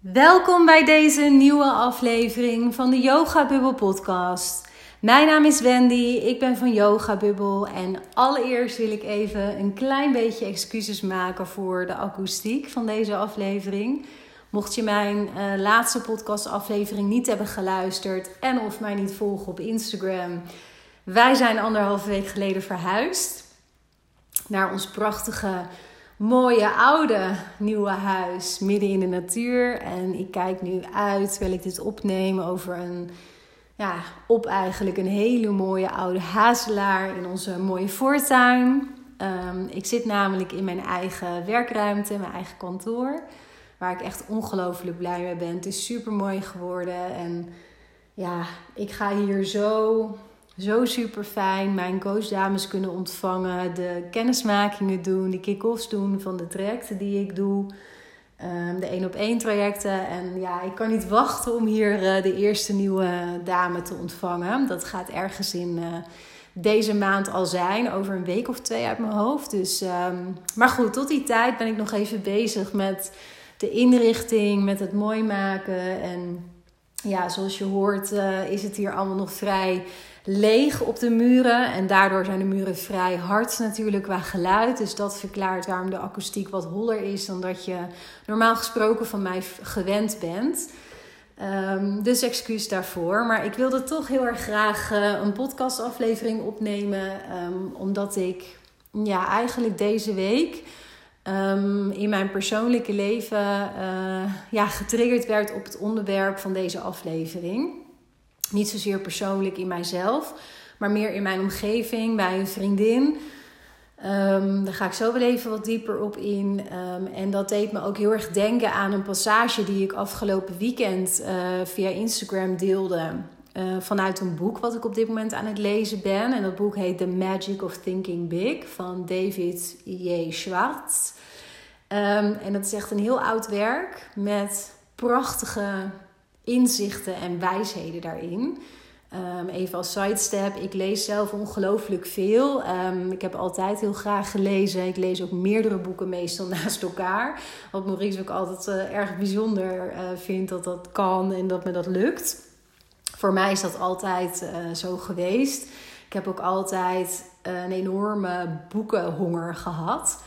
Welkom bij deze nieuwe aflevering van de Yoga Bubbel podcast. Mijn naam is Wendy, ik ben van Yoga Bubbel en allereerst wil ik even een klein beetje excuses maken voor de akoestiek van deze aflevering. Mocht je mijn uh, laatste podcastaflevering niet hebben geluisterd en of mij niet volgen op Instagram, wij zijn anderhalve week geleden verhuisd naar ons prachtige mooie oude nieuwe huis midden in de natuur. En ik kijk nu uit terwijl ik dit opneem over een, ja, op eigenlijk een hele mooie oude hazelaar in onze mooie voortuin. Um, ik zit namelijk in mijn eigen werkruimte, mijn eigen kantoor. Waar ik echt ongelooflijk blij mee ben. Het is super mooi geworden. En ja, ik ga hier zo zo super fijn. Mijn coachdames kunnen ontvangen, de kennismakingen doen, de kick-offs doen van de trajecten die ik doe. Um, de één op één trajecten. En ja, ik kan niet wachten om hier uh, de eerste nieuwe dame te ontvangen. Dat gaat ergens in uh, deze maand al zijn, over een week of twee uit mijn hoofd. Dus, um, maar goed, tot die tijd ben ik nog even bezig met de inrichting, met het mooi maken. En ja, zoals je hoort, is het hier allemaal nog vrij leeg op de muren. En daardoor zijn de muren vrij hard natuurlijk qua geluid. Dus dat verklaart waarom de akoestiek wat holler is dan dat je normaal gesproken van mij gewend bent. Um, dus excuus daarvoor. Maar ik wilde toch heel erg graag uh, een podcastaflevering opnemen. Um, omdat ik ja, eigenlijk deze week um, in mijn persoonlijke leven uh, ja, getriggerd werd op het onderwerp van deze aflevering. Niet zozeer persoonlijk in mijzelf, maar meer in mijn omgeving, bij een vriendin. Um, daar ga ik zo wel even wat dieper op in. Um, en dat deed me ook heel erg denken aan een passage die ik afgelopen weekend uh, via Instagram deelde. Uh, vanuit een boek wat ik op dit moment aan het lezen ben. En dat boek heet The Magic of Thinking Big van David J. Schwartz. Um, en dat is echt een heel oud werk met prachtige inzichten en wijsheden daarin. Um, even als sidestep, ik lees zelf ongelooflijk veel. Um, ik heb altijd heel graag gelezen. Ik lees ook meerdere boeken meestal naast elkaar. Wat Maurice ook altijd uh, erg bijzonder uh, vindt dat dat kan en dat me dat lukt. Voor mij is dat altijd uh, zo geweest. Ik heb ook altijd een enorme boekenhonger gehad.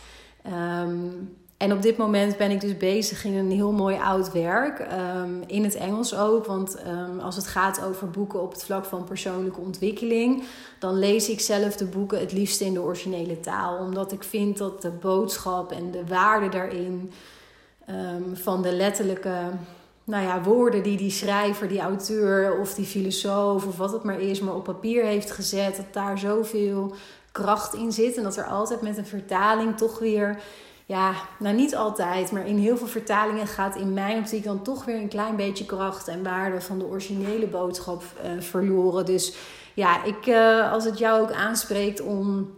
Um, en op dit moment ben ik dus bezig in een heel mooi oud werk. Um, in het Engels ook. Want um, als het gaat over boeken op het vlak van persoonlijke ontwikkeling, dan lees ik zelf de boeken het liefst in de originele taal. Omdat ik vind dat de boodschap en de waarde daarin um, van de letterlijke nou ja, woorden die die schrijver, die auteur of die filosoof of wat het maar is, maar op papier heeft gezet, dat daar zoveel kracht in zit. En dat er altijd met een vertaling toch weer ja, nou niet altijd, maar in heel veel vertalingen gaat in mijn optiek dan toch weer een klein beetje kracht en waarde van de originele boodschap uh, verloren. Dus ja, ik, uh, als het jou ook aanspreekt om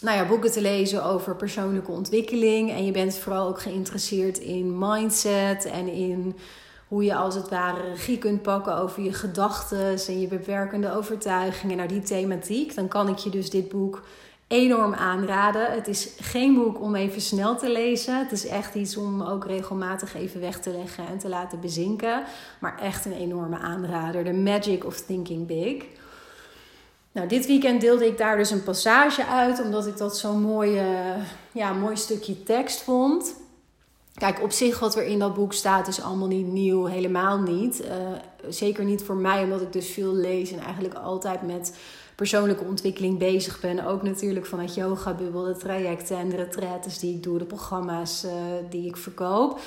nou ja, boeken te lezen over persoonlijke ontwikkeling en je bent vooral ook geïnteresseerd in mindset en in hoe je als het ware regie kunt pakken over je gedachten en je beperkende overtuigingen naar die thematiek, dan kan ik je dus dit boek enorm aanraden. Het is geen boek om even snel te lezen. Het is echt iets om ook regelmatig even weg te leggen en te laten bezinken. Maar echt een enorme aanrader. The Magic of Thinking Big. Nou, dit weekend deelde ik daar dus een passage uit, omdat ik dat zo'n ja, mooi stukje tekst vond. Kijk, op zich wat er in dat boek staat is allemaal niet nieuw, helemaal niet. Uh, zeker niet voor mij, omdat ik dus veel lees en eigenlijk altijd met persoonlijke ontwikkeling bezig ben. Ook natuurlijk vanuit yoga bubbel, de trajecten en de retraites die ik doe, de programma's uh, die ik verkoop.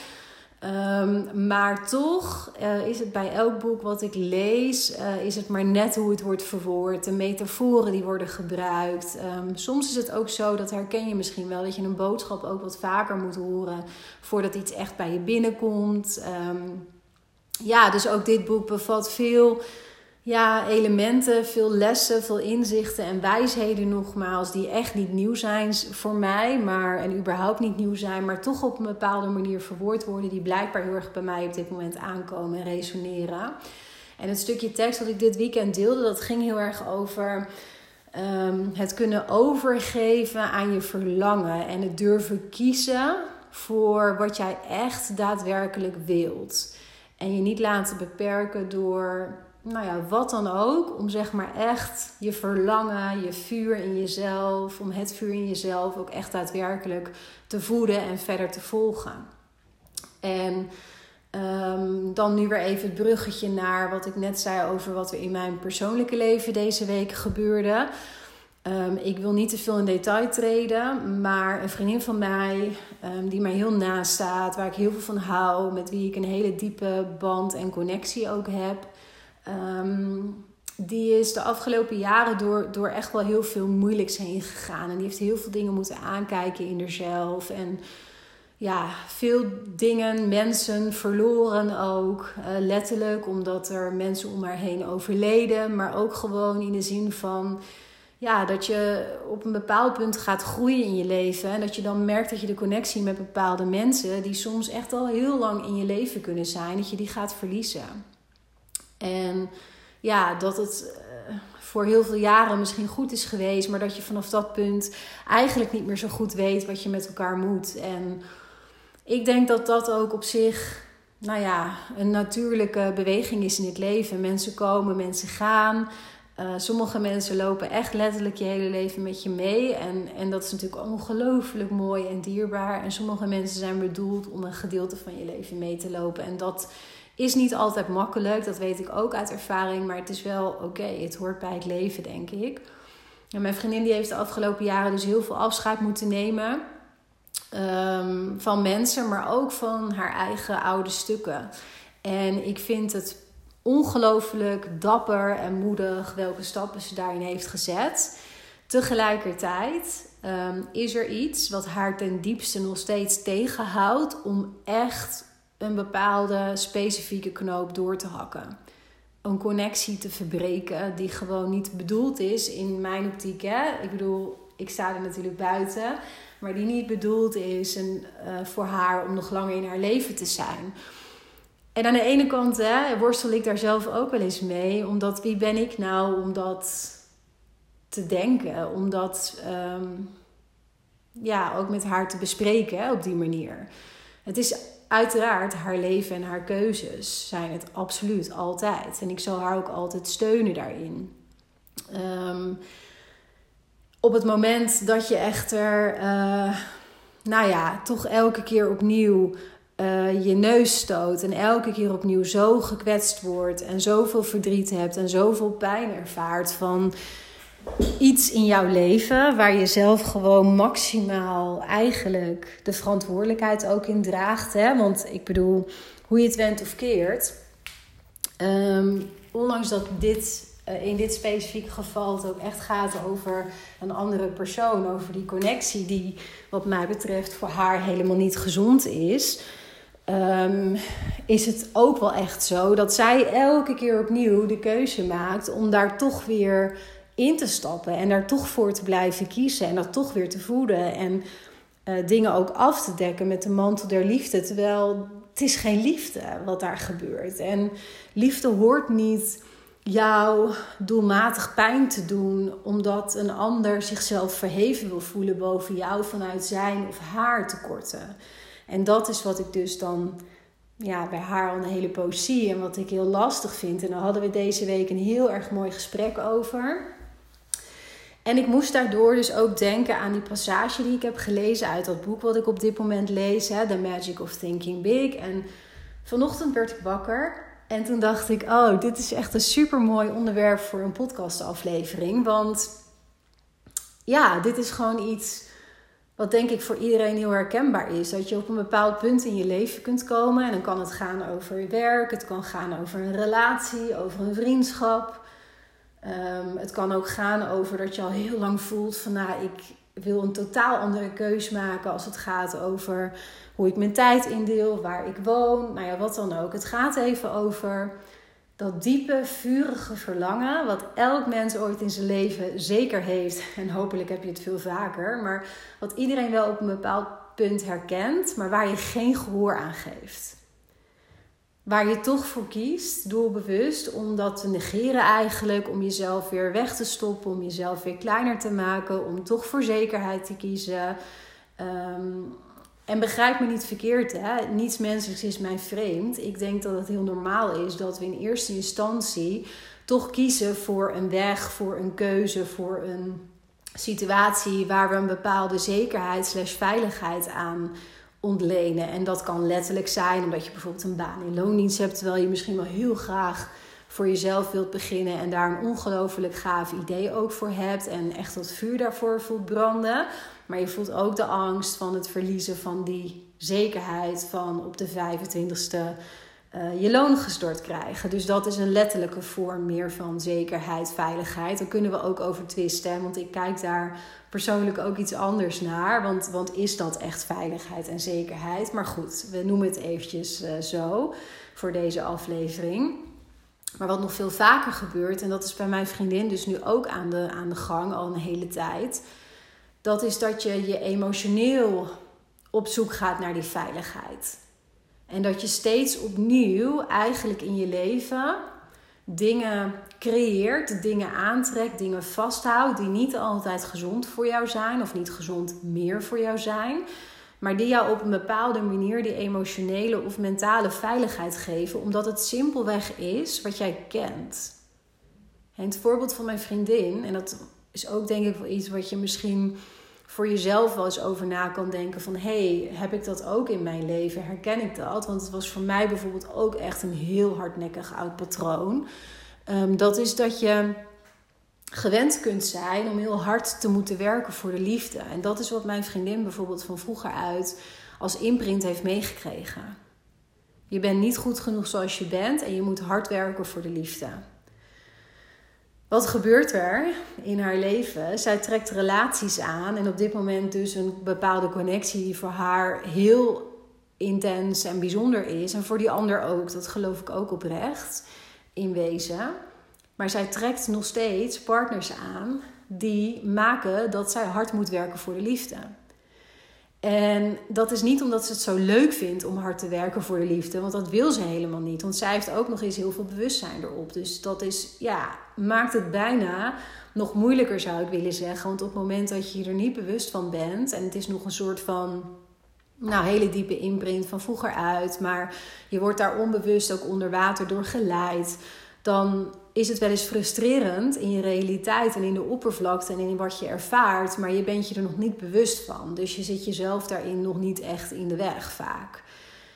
Um, maar toch uh, is het bij elk boek wat ik lees, uh, is het maar net hoe het wordt verwoord. De metaforen die worden gebruikt. Um, soms is het ook zo, dat herken je misschien wel, dat je een boodschap ook wat vaker moet horen voordat iets echt bij je binnenkomt. Um, ja, dus ook dit boek bevat veel ja, elementen, veel lessen, veel inzichten en wijsheden nogmaals, die echt niet nieuw zijn voor mij, maar en überhaupt niet nieuw zijn, maar toch op een bepaalde manier verwoord worden, die blijkbaar heel erg bij mij op dit moment aankomen en resoneren. En het stukje tekst dat ik dit weekend deelde, dat ging heel erg over um, het kunnen overgeven aan je verlangen en het durven kiezen voor wat jij echt daadwerkelijk wilt. En je niet laten beperken door, nou ja, wat dan ook. Om zeg maar echt je verlangen, je vuur in jezelf, om het vuur in jezelf ook echt daadwerkelijk te voeden en verder te volgen. En um, dan nu weer even het bruggetje naar wat ik net zei over wat er in mijn persoonlijke leven deze week gebeurde. Um, ik wil niet te veel in detail treden, maar een vriendin van mij, um, die mij heel naast staat, waar ik heel veel van hou, met wie ik een hele diepe band en connectie ook heb, um, die is de afgelopen jaren door, door echt wel heel veel moeilijks heen gegaan. En die heeft heel veel dingen moeten aankijken in zichzelf. En ja, veel dingen, mensen verloren ook. Uh, letterlijk, omdat er mensen om haar heen overleden. Maar ook gewoon in de zin van ja, dat je op een bepaald punt gaat groeien in je leven. En dat je dan merkt dat je de connectie met bepaalde mensen, die soms echt al heel lang in je leven kunnen zijn, dat je die gaat verliezen. En ja, dat het eh, voor heel veel jaren misschien goed is geweest, maar dat je vanaf dat punt eigenlijk niet meer zo goed weet wat je met elkaar moet. En ik denk dat dat ook op zich, nou ja, een natuurlijke beweging is in het leven. Mensen komen, mensen gaan. Uh, sommige mensen lopen echt letterlijk je hele leven met je mee. En, en dat is natuurlijk ongelooflijk mooi en dierbaar. En sommige mensen zijn bedoeld om een gedeelte van je leven mee te lopen. En dat is niet altijd makkelijk. Dat weet ik ook uit ervaring. Maar het is wel oké. Het hoort bij het leven, denk ik. Mijn vriendin die heeft de afgelopen jaren dus heel veel afscheid moeten nemen. Um, van mensen, maar ook van haar eigen oude stukken. En ik vind het ongelooflijk dapper en moedig welke stappen ze daarin heeft gezet. Tegelijkertijd um, is er iets wat haar ten diepste nog steeds tegenhoudt om echt een bepaalde specifieke knoop door te hakken. Een connectie te verbreken die gewoon niet bedoeld is in mijn optiek. Hè? Ik bedoel, ik sta er natuurlijk buiten, maar die niet bedoeld is en, uh, voor haar om nog langer in haar leven te zijn. En aan de ene kant hè, worstel ik daar zelf ook wel eens mee. Omdat wie ben ik nou om dat te denken? Om dat um, ja, ook met haar te bespreken op die manier. Het is uiteraard haar leven en haar keuzes zijn het absoluut altijd. En ik zal haar ook altijd steunen daarin. Um, op het moment dat je echter, uh, nou ja, toch elke keer opnieuw uh, je neus stoot en elke keer opnieuw zo gekwetst wordt en zoveel verdriet hebt en zoveel pijn ervaart van iets in jouw leven waar je zelf gewoon maximaal eigenlijk de verantwoordelijkheid ook in draagt. Hè? Want ik bedoel, hoe je het went of keert, um, ondanks dat dit uh, in dit specifieke geval het ook echt gaat over een andere persoon, over die connectie die wat mij betreft voor haar helemaal niet gezond is um, is het ook wel echt zo dat zij elke keer opnieuw de keuze maakt om daar toch weer in te stappen en daar toch voor te blijven kiezen en dat toch weer te voeden en uh, dingen ook af te dekken met de mantel der liefde. Terwijl het is geen liefde wat daar gebeurt. En liefde hoort niet jou doelmatig pijn te doen omdat een ander zichzelf verheven wil voelen boven jou vanuit zijn of haar tekorten. En dat is wat ik dus dan ja, bij haar al een hele poos zie en wat ik heel lastig vind. En daar hadden we deze week een heel erg mooi gesprek over. En ik moest daardoor dus ook denken aan die passage die ik heb gelezen uit dat boek wat ik op dit moment lees, hè, The Magic of Thinking Big. En vanochtend werd ik wakker en toen dacht ik, oh, dit is echt een super mooi onderwerp voor een podcastaflevering. Want ja, dit is gewoon iets wat denk ik voor iedereen heel herkenbaar is. Dat je op een bepaald punt in je leven kunt komen. En dan kan het gaan over werk, het kan gaan over een relatie, over een vriendschap. Um, het kan ook gaan over dat je al heel lang voelt van nou, ik wil een totaal andere keus maken als het gaat over hoe ik mijn tijd indeel, waar ik woon, nou ja, wat dan ook. Het gaat even over dat diepe, vurige verlangen, wat elk mens ooit in zijn leven zeker heeft, en hopelijk heb je het veel vaker, maar wat iedereen wel op een bepaald punt herkent, maar waar je geen gehoor aan geeft. Waar je toch voor kiest, doelbewust, om dat te negeren eigenlijk, om jezelf weer weg te stoppen, om jezelf weer kleiner te maken, om toch voor zekerheid te kiezen. Um, En begrijp me niet verkeerd, hè? niets menselijks is mij vreemd. Ik denk dat het heel normaal is dat we in eerste instantie toch kiezen voor een weg, voor een keuze, voor een situatie waar we een bepaalde zekerheid slash veiligheid aan ontlenen. En dat kan letterlijk zijn omdat je bijvoorbeeld een baan in loondienst hebt, terwijl je misschien wel heel graag voor jezelf wilt beginnen en daar een ongelooflijk gaaf idee ook voor hebt en echt dat vuur daarvoor voelt branden. Maar je voelt ook de angst van het verliezen van die zekerheid van op de 25ste uh, je loon gestort krijgen. Dus dat is een letterlijke vorm meer van zekerheid, veiligheid. Daar kunnen we ook over twisten. Want ik kijk daar persoonlijk ook iets anders naar. Want, want is dat echt veiligheid en zekerheid? Maar goed, we noemen het eventjes uh, zo voor deze aflevering. Maar wat nog veel vaker gebeurt, en dat is bij mijn vriendin dus nu ook aan de, aan de gang al een hele tijd. Dat is dat je je emotioneel op zoek gaat naar die veiligheid. En dat je steeds opnieuw eigenlijk in je leven dingen creëert, dingen aantrekt, dingen vasthoudt die niet altijd gezond voor jou zijn of niet gezond meer voor jou zijn, maar die jou op een bepaalde manier die emotionele of mentale veiligheid geven, omdat het simpelweg is wat jij kent. En het voorbeeld van mijn vriendin, en dat is ook denk ik wel iets wat je misschien voor jezelf wel eens over na kan denken van hey, heb ik dat ook in mijn leven? Herken ik dat? Want het was voor mij bijvoorbeeld ook echt een heel hardnekkig oud patroon. Ehm, dat is dat je gewend kunt zijn om heel hard te moeten werken voor de liefde. En dat is wat mijn vriendin bijvoorbeeld van vroeger uit als imprint heeft meegekregen. Je bent niet goed genoeg zoals je bent en je moet hard werken voor de liefde. Wat gebeurt er in haar leven? Zij trekt relaties aan en op dit moment dus een bepaalde connectie die voor haar heel intens en bijzonder is. En voor die ander ook, dat geloof ik ook oprecht in wezen. Maar zij trekt nog steeds partners aan die maken dat zij hard moet werken voor de liefde. En dat is niet omdat ze het zo leuk vindt om hard te werken voor de liefde, want dat wil ze helemaal niet. Want zij heeft ook nog eens heel veel bewustzijn erop. Dus dat is, ja, maakt het bijna nog moeilijker, zou ik willen zeggen. Want op het moment dat je er niet bewust van bent en het is nog een soort van nou, hele diepe imprint van vroeger uit, maar je wordt daar onbewust ook onder water door geleid, dan is het wel eens frustrerend in je realiteit en in de oppervlakte en in wat je ervaart, maar je bent je er nog niet bewust van. Dus je zit jezelf daarin nog niet echt in de weg vaak.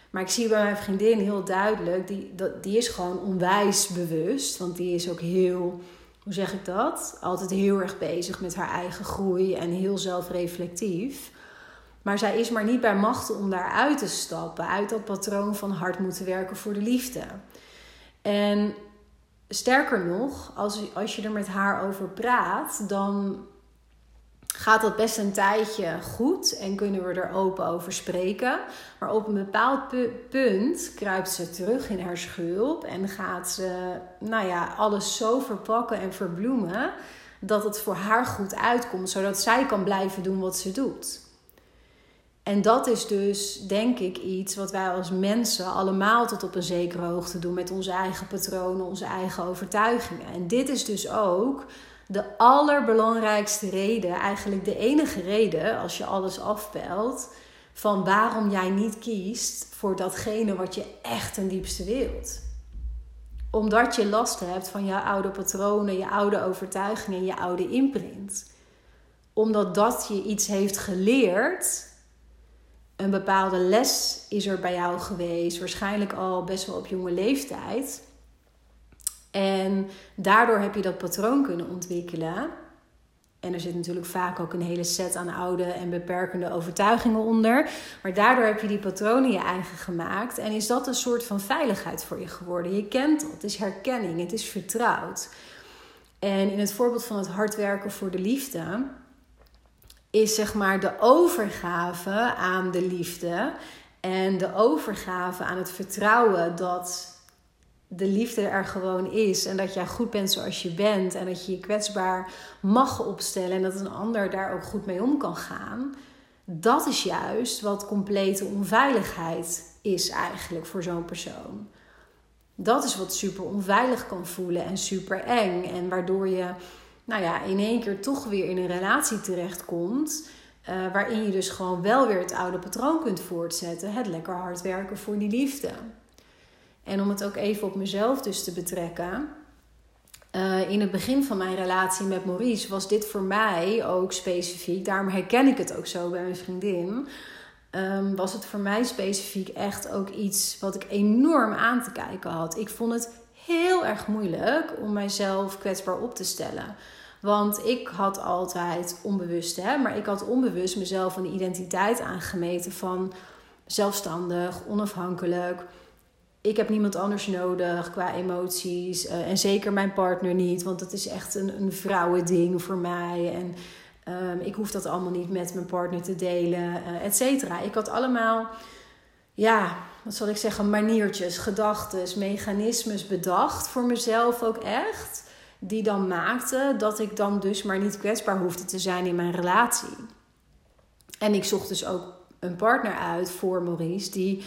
Maar ik zie bij mijn vriendin heel duidelijk, die, die is gewoon onwijs bewust, want die is ook heel, hoe zeg ik dat? Altijd heel erg bezig met haar eigen groei en heel zelfreflectief. Maar zij is maar niet bij machten om daaruit te stappen, uit dat patroon van hard moeten werken voor de liefde. En sterker nog, als, als je er met haar over praat, dan gaat dat best een tijdje goed en kunnen we er open over spreken. Maar op een bepaald punt kruipt ze terug in haar schulp en gaat ze, nou ja, alles zo verpakken en verbloemen dat het voor haar goed uitkomt, zodat zij kan blijven doen wat ze doet. En dat is dus, denk ik, iets wat wij als mensen allemaal tot op een zekere hoogte doen met onze eigen patronen, onze eigen overtuigingen. En dit is dus ook de allerbelangrijkste reden, eigenlijk de enige reden, als je alles afpelt, van waarom jij niet kiest voor datgene wat je echt ten diepste wilt. Omdat je last hebt van je oude patronen, je oude overtuigingen, je oude imprint. Omdat dat je iets heeft geleerd een bepaalde les is er bij jou geweest, waarschijnlijk al best wel op jonge leeftijd. En daardoor heb je dat patroon kunnen ontwikkelen. En er zit natuurlijk vaak ook een hele set aan oude en beperkende overtuigingen onder. Maar daardoor heb je die patronen je eigen gemaakt. En is dat een soort van veiligheid voor je geworden. Je kent dat, het is herkenning, het is vertrouwd. En in het voorbeeld van het hard werken voor de liefde is zeg maar de overgave aan de liefde en de overgave aan het vertrouwen dat de liefde er gewoon is en dat jij goed bent zoals je bent en dat je je kwetsbaar mag opstellen en dat een ander daar ook goed mee om kan gaan. Dat is juist wat complete onveiligheid is eigenlijk voor zo'n persoon. Dat is wat super onveilig kan voelen en super eng en waardoor je nou ja, in één keer toch weer in een relatie terechtkomt Uh, waarin je dus gewoon wel weer het oude patroon kunt voortzetten. Het lekker hard werken voor die liefde. En om het ook even op mezelf dus te betrekken. Uh, in het begin van mijn relatie met Maurice was dit voor mij ook specifiek. Daarom herken ik het ook zo bij mijn vriendin. Um, was het voor mij specifiek echt ook iets wat ik enorm aan te kijken had. Ik vond het heel erg moeilijk om mijzelf kwetsbaar op te stellen. Want ik had altijd onbewust, hè, maar ik had onbewust mezelf een identiteit aangemeten van zelfstandig, onafhankelijk. Ik heb niemand anders nodig qua emoties. Uh, en zeker mijn partner niet, want dat is echt een, een vrouwending voor mij. En um, ik hoef dat allemaal niet met mijn partner te delen, uh, et cetera. Ik had allemaal, ja, wat zal ik zeggen, maniertjes, gedachten, mechanismes bedacht voor mezelf ook echt die dan maakte dat ik dan dus maar niet kwetsbaar hoefde te zijn in mijn relatie. En ik zocht dus ook een partner uit voor Maurice die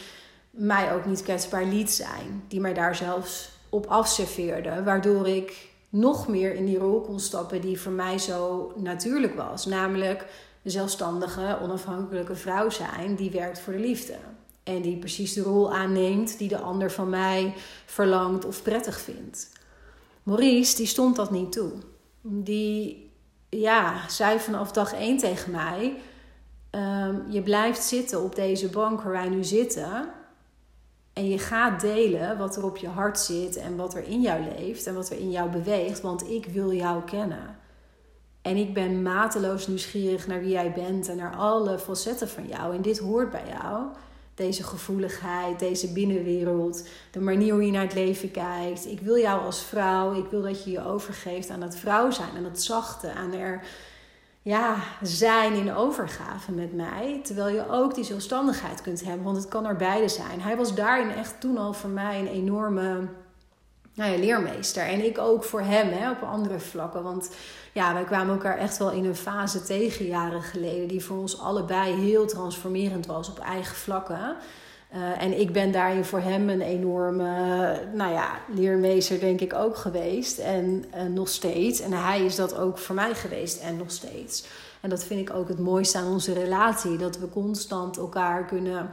mij ook niet kwetsbaar liet zijn. Die mij daar zelfs op afserveerde. Waardoor ik nog meer in die rol kon stappen die voor mij zo natuurlijk was. Namelijk de zelfstandige, onafhankelijke vrouw zijn die werkt voor de liefde. En die precies de rol aanneemt die de ander van mij verlangt of prettig vindt. Maurice, die stond dat niet toe. Die ja, zei vanaf dag één tegen mij: ehm, Je blijft zitten op deze bank waar wij nu zitten. En je gaat delen wat er op je hart zit en wat er in jou leeft en wat er in jou beweegt, want ik wil jou kennen. En ik ben mateloos nieuwsgierig naar wie jij bent en naar alle facetten van jou. En dit hoort bij jou deze gevoeligheid, deze binnenwereld, de manier hoe je naar het leven kijkt. Ik wil jou als vrouw, ik wil dat je je overgeeft aan het vrouw zijn, aan het zachte, aan er ja, zijn in overgave met mij. Terwijl je ook die zelfstandigheid kunt hebben, want het kan er beide zijn. Hij was daarin echt toen al voor mij een enorme nou ja, leermeester. En ik ook voor hem hè, op andere vlakken. Want ja, wij kwamen elkaar echt wel in een fase tegen jaren geleden. Die voor ons allebei heel transformerend was op eigen vlakken. Uh, en ik ben daarin voor hem een enorme nou ja, leermeester, denk ik, ook geweest. En uh, nog steeds. En hij is dat ook voor mij geweest en nog steeds. En dat vind ik ook het mooiste aan onze relatie. Dat we constant elkaar kunnen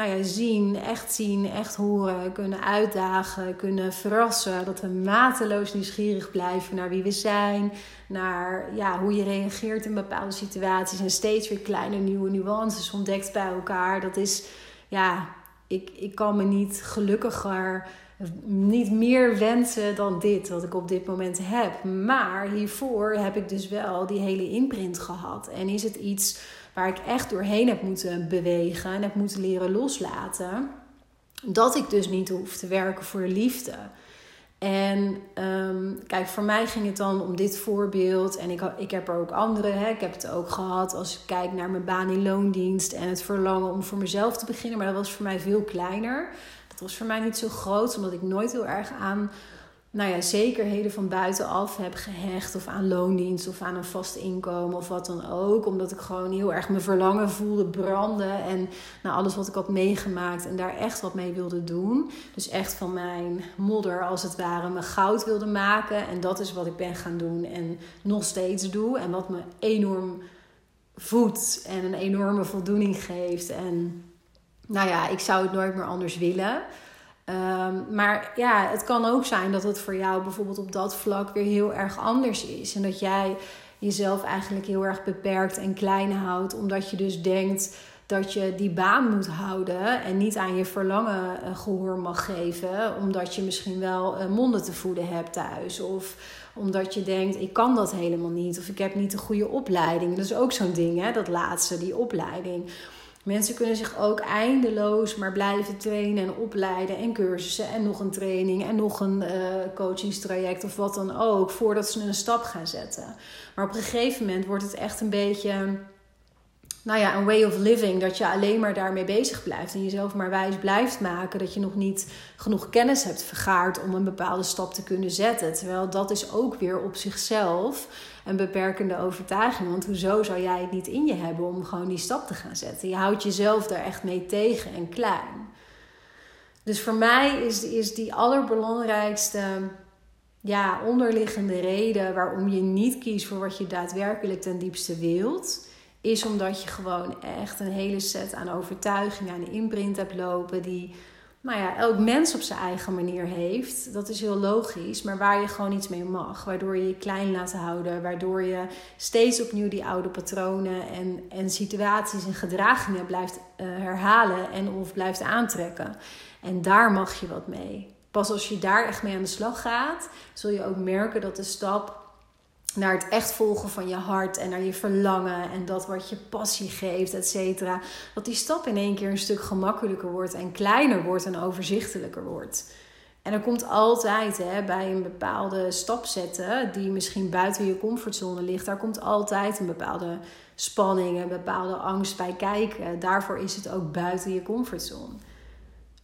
nou ja, zien, echt zien, echt horen, kunnen uitdagen, kunnen verrassen. Dat we mateloos nieuwsgierig blijven naar wie we zijn, naar ja, hoe je reageert in bepaalde situaties en steeds weer kleine nieuwe nuances ontdekt bij elkaar. Dat is, ja, ik, ik kan me niet gelukkiger, niet meer wensen dan dit wat ik op dit moment heb. Maar hiervoor heb ik dus wel die hele imprint gehad en is het iets waar ik echt doorheen heb moeten bewegen en heb moeten leren loslaten. Dat ik dus niet hoef te werken voor de liefde. En um, kijk, voor mij ging het dan om dit voorbeeld. En ik, ik heb er ook andere. Hè. Ik heb het ook gehad als ik kijk naar mijn baan in loondienst. En het verlangen om voor mezelf te beginnen. Maar dat was voor mij veel kleiner. Dat was voor mij niet zo groot, omdat ik nooit heel erg aan nou ja, zekerheden van buitenaf heb gehecht. Of aan loondienst of aan een vast inkomen of wat dan ook. Omdat ik gewoon heel erg mijn verlangen voelde branden. En nou, alles wat ik had meegemaakt en daar echt wat mee wilde doen. Dus echt van mijn modder als het ware mijn goud wilde maken. En dat is wat ik ben gaan doen en nog steeds doe. En wat me enorm voedt en een enorme voldoening geeft. En nou ja, ik zou het nooit meer anders willen. Um, maar ja, het kan ook zijn dat het voor jou bijvoorbeeld op dat vlak weer heel erg anders is. En dat jij jezelf eigenlijk heel erg beperkt en klein houdt, omdat je dus denkt dat je die baan moet houden en niet aan je verlangen eh, gehoor mag geven, omdat je misschien wel eh, monden te voeden hebt thuis. Of omdat je denkt, ik kan dat helemaal niet. Of ik heb niet de goede opleiding. Dat is ook zo'n ding, hè, dat laatste, die opleiding. Mensen kunnen zich ook eindeloos maar blijven trainen en opleiden en cursussen en nog een training en nog een uh, coachingstraject of wat dan ook voordat ze een stap gaan zetten. Maar op een gegeven moment wordt het echt een beetje, nou ja, een way of living dat je alleen maar daarmee bezig blijft en jezelf maar wijs blijft maken dat je nog niet genoeg kennis hebt vergaard om een bepaalde stap te kunnen zetten. Terwijl dat is ook weer op zichzelf een beperkende overtuiging. Want hoezo zou jij het niet in je hebben om gewoon die stap te gaan zetten? Je houdt jezelf daar echt mee tegen en klein. Dus voor mij is, is die allerbelangrijkste ja, onderliggende reden waarom je niet kiest voor wat je daadwerkelijk ten diepste wilt, is omdat je gewoon echt een hele set aan overtuigingen, aan imprint hebt lopen die nou ja, elk mens op zijn eigen manier heeft. Dat is heel logisch, maar waar je gewoon iets mee mag. Waardoor je je klein laat houden, waardoor je steeds opnieuw die oude patronen en, en situaties en gedragingen blijft uh, herhalen en of blijft aantrekken. En daar mag je wat mee. Pas als je daar echt mee aan de slag gaat, zul je ook merken dat de stap naar het echt volgen van je hart en naar je verlangen en dat wat je passie geeft, et cetera. Dat die stap in één keer een stuk gemakkelijker wordt en kleiner wordt en overzichtelijker wordt. En er komt altijd hè, bij een bepaalde stap zetten, die misschien buiten je comfortzone ligt, daar komt altijd een bepaalde spanning, een bepaalde angst bij kijken. Daarvoor is het ook buiten je comfortzone.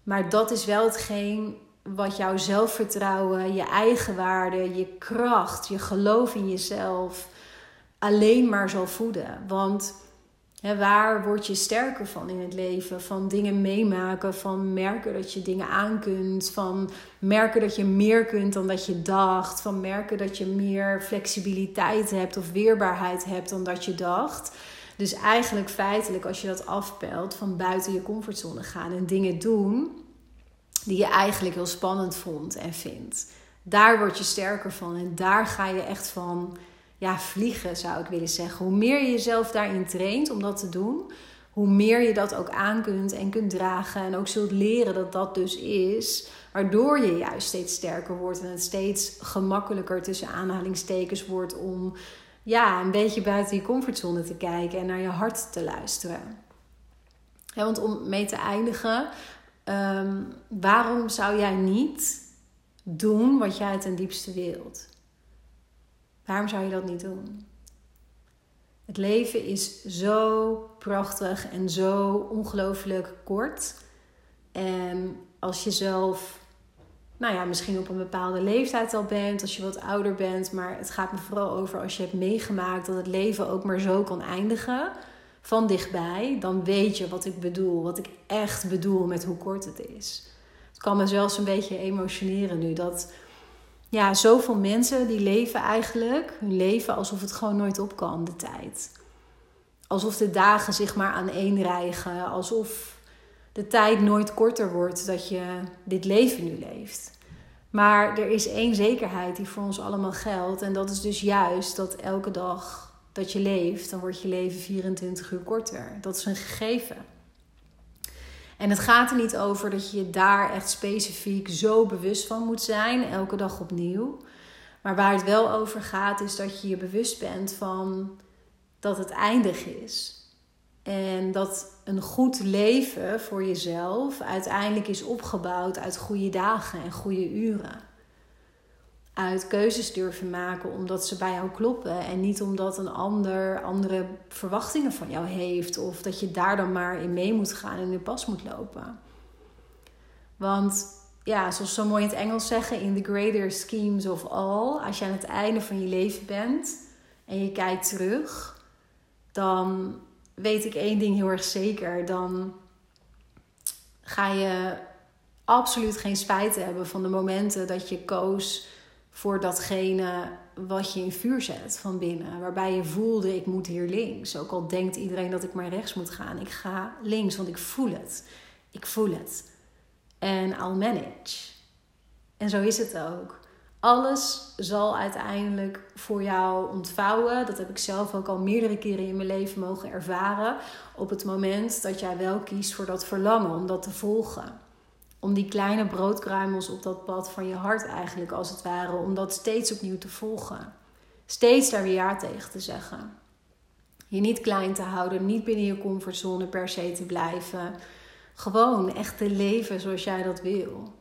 Maar dat is wel hetgeen wat jouw zelfvertrouwen, je eigen waarde, je kracht, je geloof in jezelf alleen maar zal voeden. Want hè, waar word je sterker van in het leven? Van dingen meemaken, van merken dat je dingen aan kunt, van merken dat je meer kunt dan dat je dacht, van merken dat je meer flexibiliteit hebt of weerbaarheid hebt dan dat je dacht. Dus eigenlijk feitelijk, als je dat afpelt, van buiten je comfortzone gaan en dingen doen die je eigenlijk heel spannend vond en vindt. Daar word je sterker van en daar ga je echt van ja, vliegen, zou ik willen zeggen. Hoe meer je jezelf daarin traint om dat te doen, hoe meer je dat ook aan kunt en kunt dragen. En ook zult leren dat dat dus is. Waardoor je juist steeds sterker wordt en het steeds gemakkelijker tussen aanhalingstekens wordt om ja, een beetje buiten je comfortzone te kijken en naar je hart te luisteren. Want om mee te eindigen, Ehm, waarom zou jij niet doen wat jij ten diepste wilt? Waarom zou je dat niet doen? Het leven is zo prachtig en zo ongelooflijk kort. En als je zelf, nou ja, misschien op een bepaalde leeftijd al bent, als je wat ouder bent, maar het gaat me vooral over als je hebt meegemaakt dat het leven ook maar zo kan eindigen van dichtbij, dan weet je wat ik bedoel. Wat ik echt bedoel met hoe kort het is. Het kan me zelfs een beetje emotioneren nu. Dat ja, zoveel mensen die leven eigenlijk hun leven alsof het gewoon nooit op kan, de tijd. Alsof de dagen zich maar aan één rijgen. Alsof de tijd nooit korter wordt dat je dit leven nu leeft. Maar er is één zekerheid die voor ons allemaal geldt. En dat is dus juist dat elke dag dat je leeft, dan wordt je leven 24 uur korter. Dat is een gegeven. En het gaat er niet over dat je daar echt specifiek zo bewust van moet zijn, elke dag opnieuw. Maar waar het wel over gaat, is dat je je bewust bent van dat het eindig is. En dat een goed leven voor jezelf uiteindelijk is opgebouwd uit goede dagen en goede uren uit keuzes durven maken omdat ze bij jou kloppen. En niet omdat een ander andere verwachtingen van jou heeft. Of dat je daar dan maar in mee moet gaan en in pas moet lopen. Want ja, zoals ze zo mooi in het Engels zeggen, in the greater schemes of all. Als je aan het einde van je leven bent en je kijkt terug, dan weet ik één ding heel erg zeker. Dan ga je absoluut geen spijt hebben van de momenten dat je koos voor datgene wat je in vuur zet van binnen. Waarbij je voelde, ik moet hier links. Ook al denkt iedereen dat ik maar rechts moet gaan. Ik ga links, want ik voel het. Ik voel het. En I'll manage. En zo is het ook. Alles zal uiteindelijk voor jou ontvouwen. Dat heb ik zelf ook al meerdere keren in mijn leven mogen ervaren. Op het moment dat jij wel kiest voor dat verlangen, om dat te volgen om die kleine broodkruimels op dat pad van je hart eigenlijk als het ware, om dat steeds opnieuw te volgen. Steeds daar weer ja tegen te zeggen. Je niet klein te houden, niet binnen je comfortzone per se te blijven. Gewoon echt te leven zoals jij dat wil.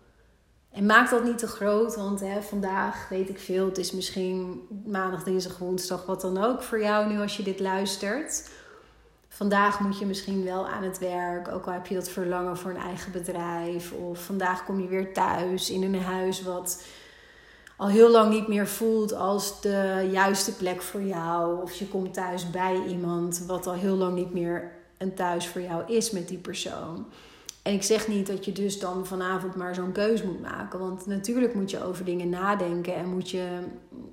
En maak dat niet te groot, want hè, vandaag weet ik veel. Het is misschien maandag, dinsdag, woensdag, wat dan ook voor jou nu als je dit luistert. Vandaag moet je misschien wel aan het werk, ook al heb je dat verlangen voor een eigen bedrijf. Of vandaag kom je weer thuis in een huis wat al heel lang niet meer voelt als de juiste plek voor jou. Of je komt thuis bij iemand wat al heel lang niet meer een thuis voor jou is met die persoon. En ik zeg niet dat je dus dan vanavond maar zo'n keus moet maken. Want natuurlijk moet je over dingen nadenken en moet je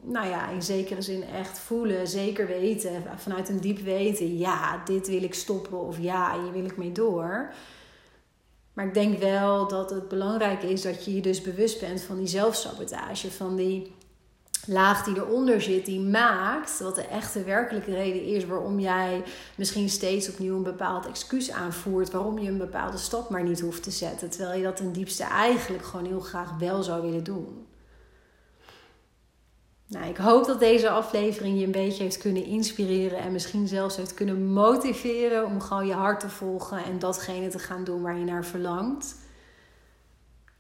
nou ja, in zekere zin echt voelen, zeker weten, vanuit een diep weten, ja, dit wil ik stoppen of ja, hier wil ik mee door. Maar ik denk wel dat het belangrijk is dat je je dus bewust bent van die zelfsabotage, van die laag die eronder zit, die maakt wat de echte werkelijke reden is waarom jij misschien steeds opnieuw een bepaald excuus aanvoert, waarom je een bepaalde stap maar niet hoeft te zetten, terwijl je dat ten diepste eigenlijk gewoon heel graag wel zou willen doen. Nou, ik hoop dat deze aflevering je een beetje heeft kunnen inspireren en misschien zelfs heeft kunnen motiveren om gewoon je hart te volgen en datgene te gaan doen waar je naar verlangt.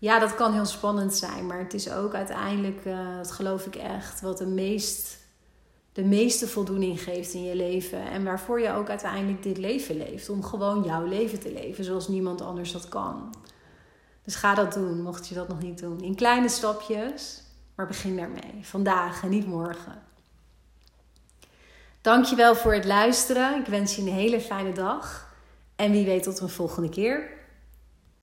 Ja, dat kan heel spannend zijn, maar het is ook uiteindelijk, uh, dat geloof ik echt, wat de, meest, de meeste voldoening geeft in je leven. En waarvoor je ook uiteindelijk dit leven leeft. Om gewoon jouw leven te leven zoals niemand anders dat kan. Dus ga dat doen, mocht je dat nog niet doen. In kleine stapjes, maar begin daarmee. Vandaag en niet morgen. Dankjewel voor het luisteren. Ik wens je een hele fijne dag. En wie weet tot een volgende keer.